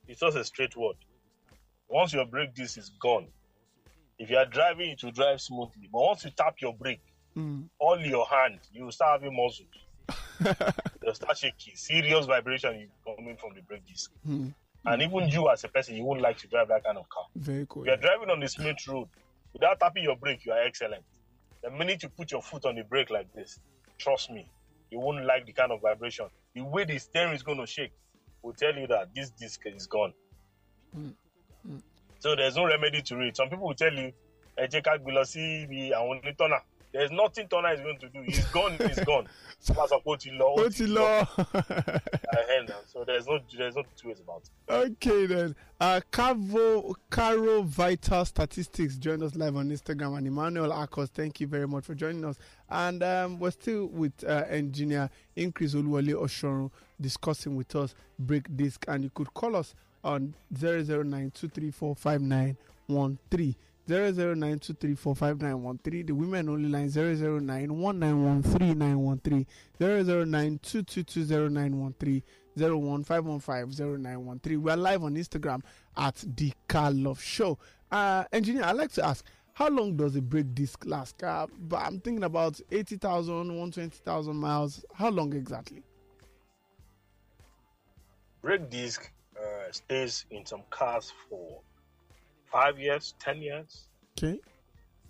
It's just a straight word. Once your brake disc is gone, if you are driving, it will drive smoothly. But once you tap your brake, Mm. all your hand, you will start having muscles. They'll start shaking. Serious vibration is coming from the brake disc. Mm. And even you as a person, you won't like to drive that kind of car. Very cool. If you're driving on the smooth road without tapping your brake, you are excellent. The minute you put your foot on the brake like this, trust me, you won't like the kind of vibration. The way the steering is going to shake will tell you that this disc is gone. Mm, mm. So there's no remedy to it. Some people will tell you, "Ẹ jẹ́ ká gbé lọ sí ibi àwọn onítọ́nà." There's nothing Turner is going to do. He's gone, he's gone. Wọ́n sọ pé ó ti lọ, ó Ó ti lọ. Ahead. So there's no there's no two ways about it. Okay then. Uh Cavo Caro Vital Statistics joined us live on Instagram and Emmanuel Akos, thank you very much for joining us. And um, we're still with uh, engineer Increase Oluwole Oshorun discussing with us brake disc and you could call us on 009-234-5913. 009-234-5913. The women only line 009-191-3913. 009-222-0913. 01515-0913. We are live on Instagram at the Car Love Show. Uh, engineer, I'd like to ask, how long does a brake disc last? Uh, but I'm thinking about 80,000, 120,000 miles. How long exactly? Brake disc uh, stays in some cars for five years, ten years. Okay.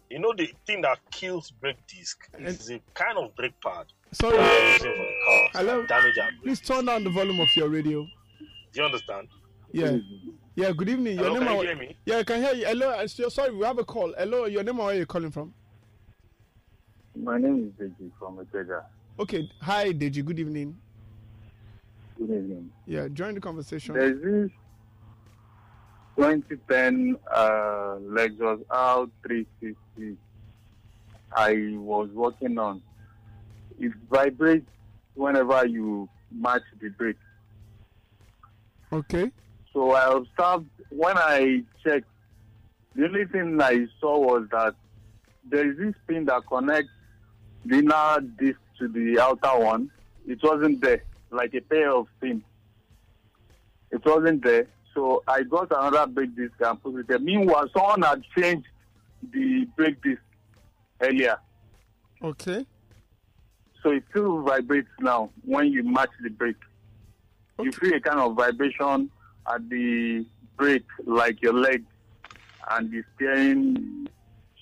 You know the thing that kills brake disc And- is a kind of brake pad Sorry, using for the cars. Hello? that Damage please turn down the volume of your radio. Do you understand? Yeah. Yeah, good evening. Your Hello, name can you hear me? Yeah, I can hear you. Hello, uh, so- sorry, we have a call. Hello, your name and where are you calling from? My name is Deji from Ikeja. Okay, hi Deji, good evening. Good evening. Yeah, join the conversation. There's this 2010 uh, Lexus R350 I was working on. It vibrates whenever you match the brake. Okay. So I observed when I checked, the only thing I saw was that there is this pin that connects the inner disc to the outer one. It wasn't there, like a pair of pins. It wasn't there. So I got another brake disc and put it there. Meanwhile, someone had changed the brake disc earlier. Okay. So it still vibrates now when you match the brake. You feel a kind of vibration at the brake, like your leg, and the steering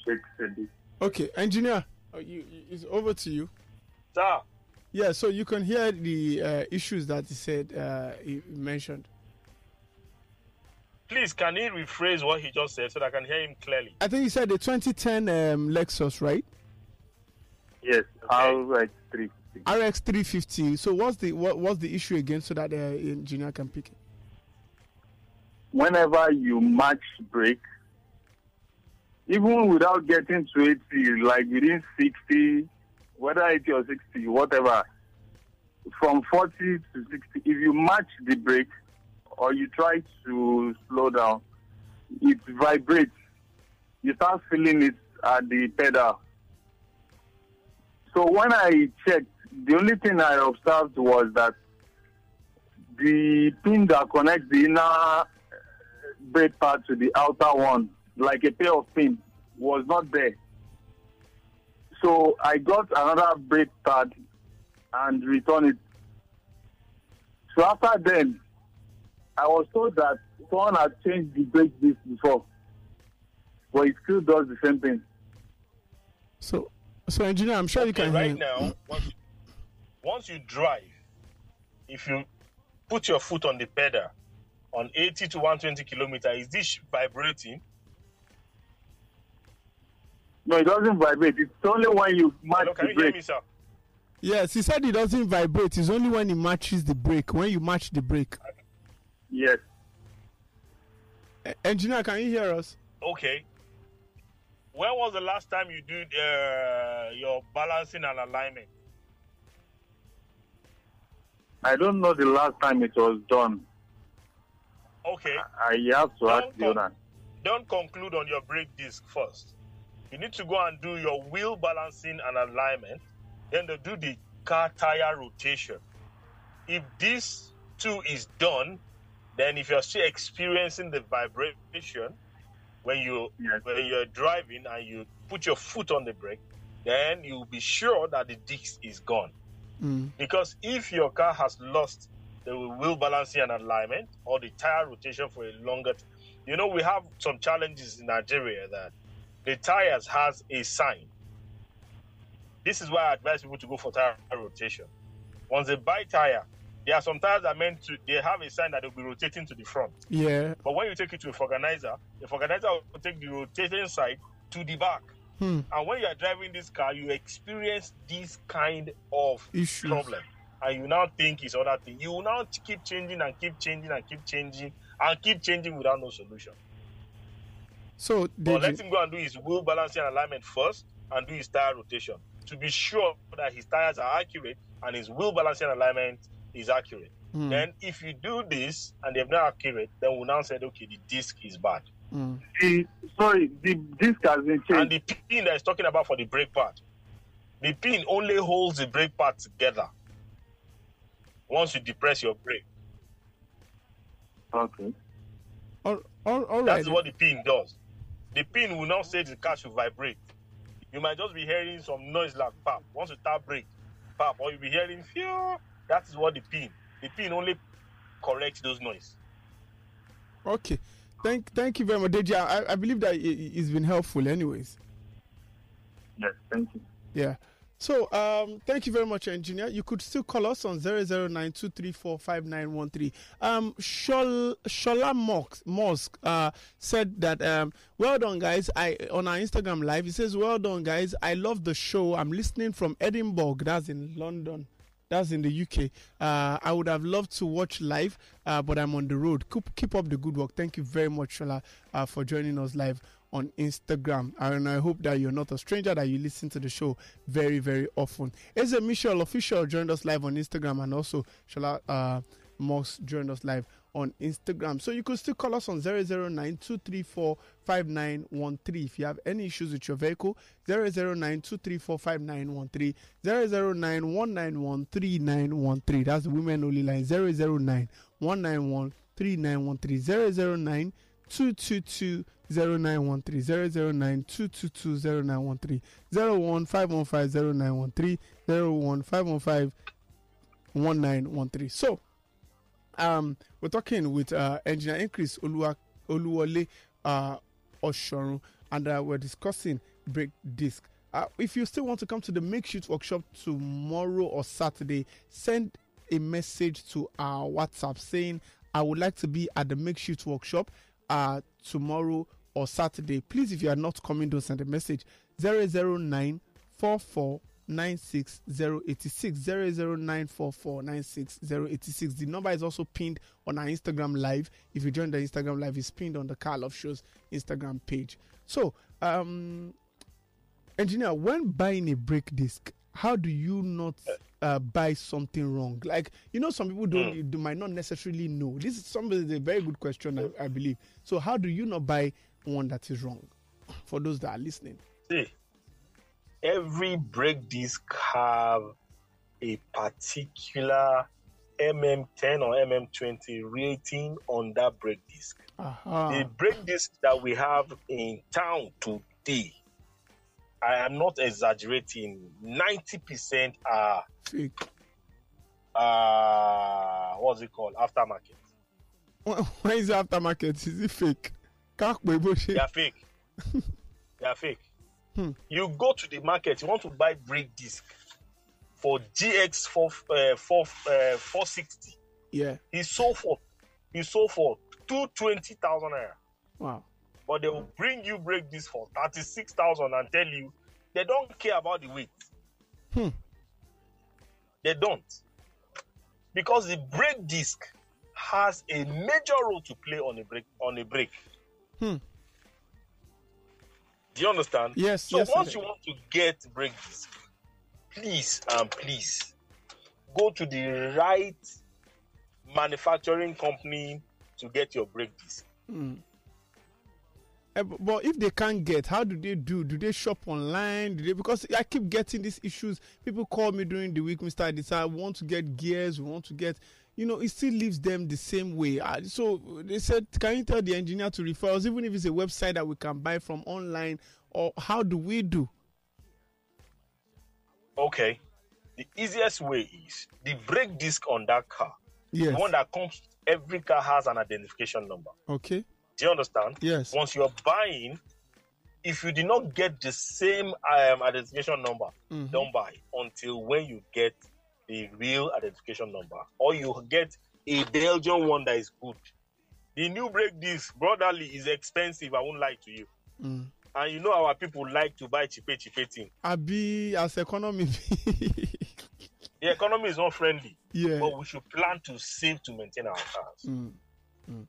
shakes a bit. Okay, engineer, uh, you, you- it's over to you. Sir, Yeah, so you can hear the uh, issues that he said, uh, he mentioned. Please can he rephrase what he just said so that I can hear him clearly? I think he said the 2010 um, Lexus, right? Yes, RX 350. RX 350. So what's the what, what's the issue again, so that the engineer can pick it? Whenever you match brake, even without getting to 80, like within 60, whether 80 or 60, whatever, from 40 to 60, if you match the brake or you try to slow down, it vibrates. You start feeling it at the pedal. So when I checked, the only thing I observed was that the pin that connects the inner brake pad to the outer one, like a pair of pins, was not there. So I got another brake pad and returned it. So after then, I was told that someone had changed the brake disc before, but it still does the same thing. So, so engineer, I'm sure you Okay, can right hear. now, once, once you drive, if you put your foot on the pedal on 80 to 120 kilometer, is this vibrating? No, it doesn't vibrate. It's only when you match Hello, can the you hear brake. me, sir? Yes, he said it doesn't vibrate. It's only when he matches the brake. When you match the brake. Yes. Engineer, can you hear us? Okay. When was the last time you did uh, your balancing and alignment? I don't know the last time it was done. Okay. I have to ask Don't the con- owner. Don't conclude on your brake disc first. You need to go and do your wheel balancing and alignment. Then do the car tire rotation. If this too is done, then if you're still experiencing the vibration when you Yes. when you're driving and you put your foot on the brake, then you'll be sure that the disc is gone. Mm. Because if your car has lost the wheel balancing and alignment or the tire rotation for a longer t- you know we have some challenges in Nigeria that the tires has a sign. This is why I advise people to go for tire rotation. Once they buy tire, there are some tires that are meant to they have a sign that they'll be rotating to the front. Yeah. But when you take it to a organizer, the organizer will take the rotating side to the back. Hmm. And when you are driving this car, you experience this kind of Issues. problem. And you now think it's other thing. You will now keep changing and keep changing and keep changing and keep changing without no solution. So, But let him go and do his wheel balancing and alignment first and do his tire rotation to be sure that his tires are accurate and his wheel balancing and alignment is accurate. Mm. Then if you do this and they're not accurate, then we'll now say, okay, the disc is bad. Mm. The, sorry, the disc has been changed. And the pin that is talking about for the brake part, the pin only holds the brake part together once you depress your brake. Okay. all, all, all right. That's what the pin does. the pin will not say the car should vibrate. You might just be hearing some noise like pop. Once you tap brake, pop, or you'll be hearing phew. That is what the pin. The pin only corrects those noise. Okay. Thank thank you very much, Deji. I, I believe that it, it's been helpful, anyways. Yes, thank you. Yeah. So, um, thank you very much, engineer. You could still call us on 009-234-5913. Um, Shol, Shola Mox, Mosque uh, said that, um, well done, guys. I On our Instagram live, he says, well done, guys. I love the show. I'm listening from Edinburgh. That's in London. That's in the UK. Uh, I would have loved to watch live, uh, but I'm on the road. Keep, keep up the good work. Thank you very much, Shola, uh, for joining us live on Instagram. And I hope that you're not a stranger, that you listen to the show very, very often. Eze Michelle Official joined us live on Instagram, and also Shola uh, Moss joined us live on Instagram. So you could still call us on 009 234 5913 if you have any issues with your vehicle. 009 234 5913 009 191 3913. That's the women only line 009 191 3913 009 222 0913 009 222 0913 01 515 0913 01 515 1913. So, um, we're talking with uh, engineer Increase Oluwa, Oluwole uh, Oshorun, and uh, we're discussing brake disc. Uh, if you still want to come to the makeshift workshop tomorrow or Saturday, send a message to our WhatsApp saying, I would like to be at the makeshift workshop uh, tomorrow or Saturday. Please, if you are not coming, don't send a message 009 44 96086 00944 The number is also pinned on our Instagram live. If you join the Instagram live, it's pinned on the Car Love Show's Instagram page. So, um, engineer, when buying a brake disc, how do you not uh, buy something wrong? Like you know, some people don't mm. might not necessarily know. This is somebody a very good question, I, I, believe. So how do you not buy one that is wrong? For those that are listening, see, every brake disc have a particular MM10 or MM20 rating on that brake disc. Uh-huh. The brake disc that we have in town today I am not exaggerating. Ninety percent are fake. Uh, what's it called? Aftermarket. Why is it aftermarket? Is it fake? They are fake. they are fake. Hmm. You go to the market. You want to buy brake disc for GX four uh, four uh, four sixty. Yeah. He sold for he sold for two twenty thousand naira. Wow but they will bring you brake disc for 36,000 and tell you they don't care about the weight. Hmm. They don't. Because the brake disc has a major role to play on a brake on a brake. Hmm. Do you understand? Yes. So yes, once you want to get brake disc, please and please go to the right manufacturing company to get your brake disc. Hmm. Uh, but if they can't get, how do they do? Do they shop online? Do they because I keep getting these issues. People call me during the week, Mister we want to get gears, we want to get, you know, it still leaves them the same way. Uh, so they said, can you tell the engineer to refer us, even if it's a website that we can buy from online, or how do we do? Okay, the easiest way is the brake disc on that car. Yes. The one that comes, every car has an identification number. Okay. Do you understand? Yes. Once you're buying, if you did not get the same um, identification number, mm-hmm. don't buy until when you get the real identification number, or you get a Belgian one that is good. The new break this brotherly, is expensive. I won't lie to you. Mm. And you know our people like to buy cheap, cheap thing. I be as economy. the economy is not friendly. Yeah. But we should plan to save to maintain our cars. Mm. Mm.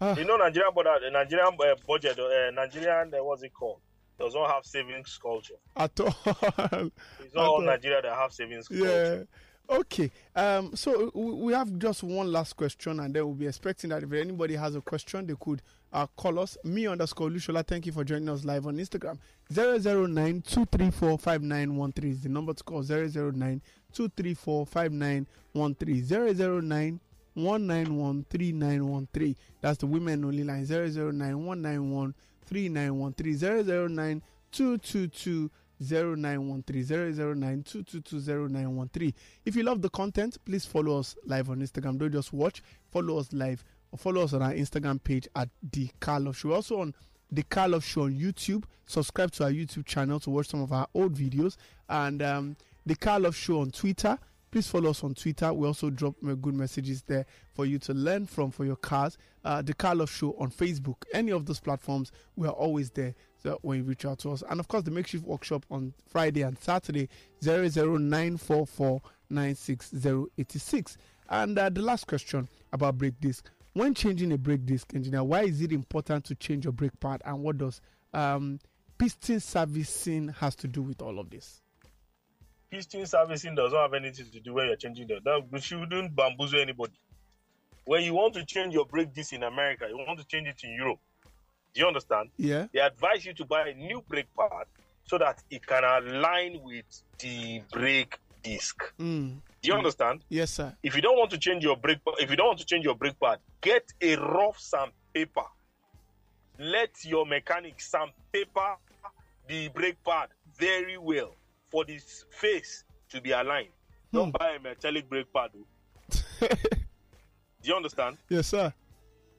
Ah. You know, Nigerian but Nigerian uh, budget, uh, Nigerian, uh, what's it called? Does not have savings culture. At all. It's not all Nigeria that have savings culture. yeah. culture. Okay. Um, so we have just one last question, and then we'll be expecting that if anybody has a question, they could uh, call us. Me underscore Lushola. Thank you for joining us live on Instagram. 009 234 5913 is the number to call. 009 234 5913. 009 191 3913. That's the women only line 009 191 3913 009 222 0913 009 222 0913. If you love the content, please follow us live on Instagram. Don't just watch, follow us live or follow us on our Instagram page at The Car Love Show. We're also on The Car Love Show on YouTube. Subscribe to our YouTube channel to watch some of our old videos. And um, The Car Love Show on Twitter. Please follow us on Twitter. We also drop good messages there for you to learn from for your cars. Uh, the Car Love Show on Facebook. Any of those platforms, we are always there so when you reach out to us. And of course, the makeshift workshop on Friday and Saturday, 00944968086. And uh, the last question about brake disc. When changing a brake disc, engineer, why is it important to change your brake pad and what does um, piston servicing has to do with all of this? Piston servicing does not have anything to do when you're changing the that we shouldn't bamboozle anybody. When you want to change your brake disc in America, you want to change it in Europe. Do you understand? Yeah. They advise you to buy a new brake pad so that it can align with the brake disc. Mm. Do you understand? Yes, sir. If you don't want to change your brake, if you don't want to change your brake pad, get a rough sandpaper. Let your mechanic sandpaper the brake pad very well for this face to be aligned. Don't buy a metallic brake pad. oh. Do you understand? Yes, sir.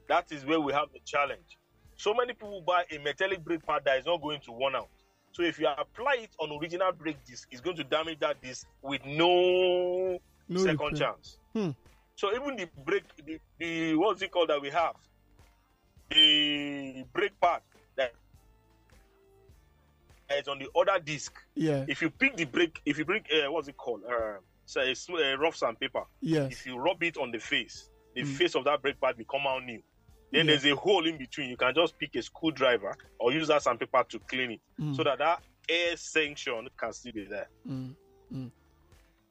That is where we have the challenge. So many people buy a metallic brake pad that is not going to worn out. So if you apply it on original brake disc, it's going to damage that disc with no, No second repair. chance. Hmm. So even the brake, the, the what's it called that we have, the brake pad is on the other disc. Yeah. If you pick the break, if you bring uh, what's it called, uh, so it's uh, rough sandpaper. Yes. If you rub it on the face, the Mm. face of that brake pad will come out new. Then Yeah. there's a hole in between. You can just pick a screwdriver or use that sandpaper to clean it, Mm. so that that air sanction can still be there. Mm. Mm.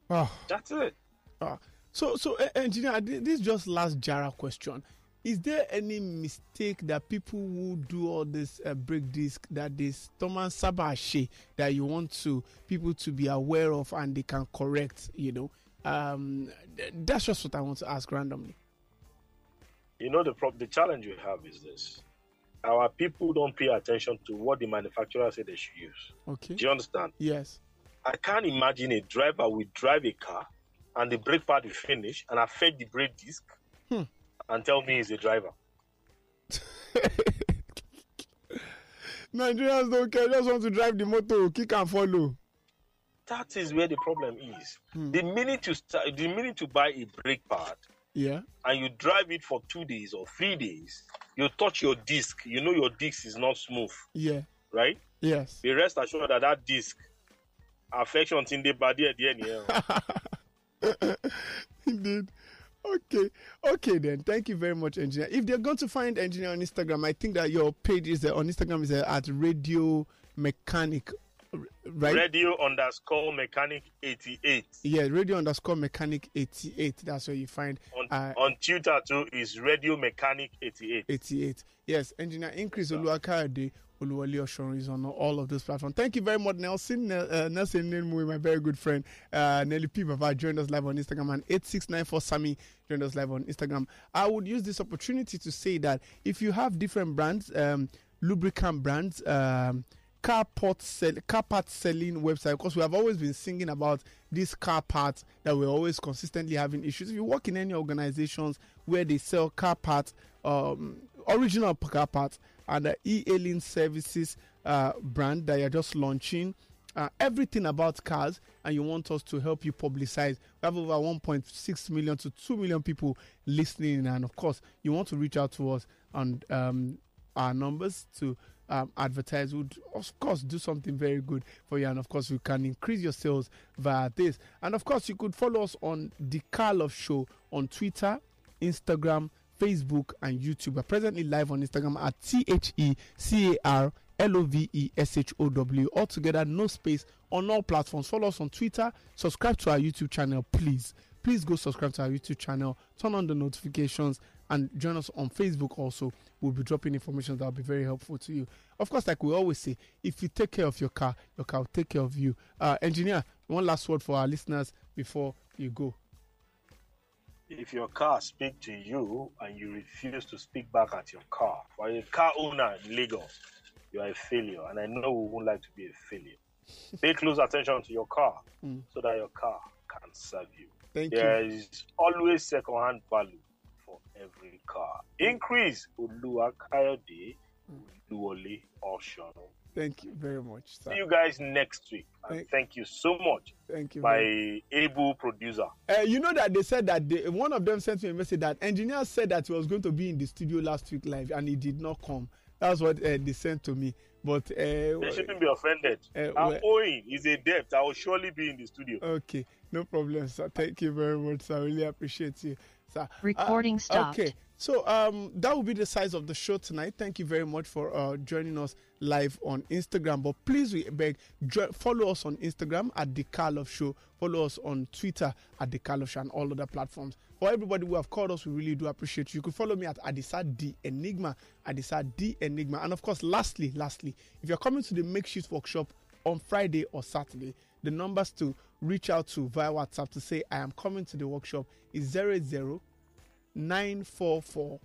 Oh. That's it. Ah, so, so uh, engineer, thi- this just last Jara question. Is there any mistake that people who do all this uh, brake disc that this Thomas Sabashi that you want to people to be aware of and they can correct? You know, um, th- that's just what I want to ask randomly. You know the prob- the challenge we have is this: our people don't pay attention to what the manufacturer said they should use. Okay. Do you understand? Yes. I can't imagine a driver will drive a car and the brake pad will finish and affect the brake disc. And tell me he's a driver. Nigerians don't care. Just want to drive the motor, kick and follow. That is where the problem is. Hmm. The minute you start, the minute you buy a brake pad Yeah. and you drive it for two days or three days, you touch your disc. You know your disc is not smooth, Yeah. right? Yes. Be rest assured that that disc affection in the body at the end. Yeah. Indeed. Okay. Okay then. Thank you very much, engineer. If they're going to find engineer on Instagram, I think that your page is uh, on Instagram is uh, at Radio Mechanic, right? Radio underscore mechanic eighty eight. Yeah, Radio underscore Mechanic eighty eight. That's where you find On, uh, on Twitter too is Radio Mechanic 88. eighty eight. Yes, engineer increase Oluwakayode Oluwole Oshorun is on all of those platforms. Thank you very much, Nelson. Uh, Nelson Nenmu, my very good friend. Uh, Nelly P. Baba joined us live on Instagram and 8694 Sammy joined us live on Instagram. I would use this opportunity to say that if you have different brands, um, lubricant brands, um, car part sell, car part selling website because we have always been singing about these car parts that we're always consistently having issues. If you work in any organizations where they sell car parts, um, original car parts, and the e-hailing services uh, brand that you're just launching, uh, everything about cars, and you want us to help you publicize. We have over 1.6 million to 2 million people listening, and of course, you want to reach out to us on um, our numbers to um, advertise would of course do something very good for you and of course you can increase your sales via this and of course you could follow us on the car love show on twitter instagram facebook and youtube. We're presently live on instagram at t-h-e-c-a-r L-O-V-E-S-H-O-W altogether no space on all platforms. Follow us on twitter. Subscribe to our youtube channel please. Please go subscribe to our youtube channel. Turn on the notifications and join us on facebook also. We'll be dropping information that will be very helpful to you. Of course like we always say if you take care of your car your car will take care of you. Uh, engineer one last word for our listeners before you go if your car speak to you and you refuse to speak back at your car, for a car owner in Lagos, you are a failure. And I know we won't like to be a failure. Pay close attention to your car Mm. so that your car can serve you. Thank There you. is always second-hand value for every car. Increase Oluwakayode Oluwole Oshono. Thank you very much, sir. See you guys next week. Thank- thank you so much, Thank you. my able producer. Uh, you know that they said that they, one of them sent me a message that engineer said that he was going to be in the studio last week live and he did not come. That's what uh, they sent to me. But uh, They shouldn't be offended. Uh, I'm owing is a debt. I will surely be in the studio. okay, no problem, sir. Thank you very much, sir. I really appreciate you, Uh, Recording stopped. Okay, so um, that will be the size of the show tonight. Thank you very much for uh, joining us live on Instagram. But please, we beg, jo- follow us on Instagram at the Car Love Show. Follow us on Twitter at the Car Love Show and all other platforms. For everybody who have called us, we really do appreciate you. You can follow me at Adisa D Enigma, Adisa D Enigma, and of course, lastly, lastly, if you're coming to the makeshift workshop on Friday or Saturday, the numbers to reach out to via WhatsApp to say I am coming to the workshop. Is 00 944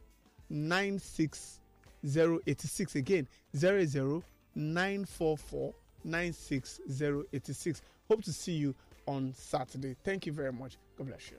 96086 again 00 944 96086 hope to see you on saturday. Thank you very much. God bless you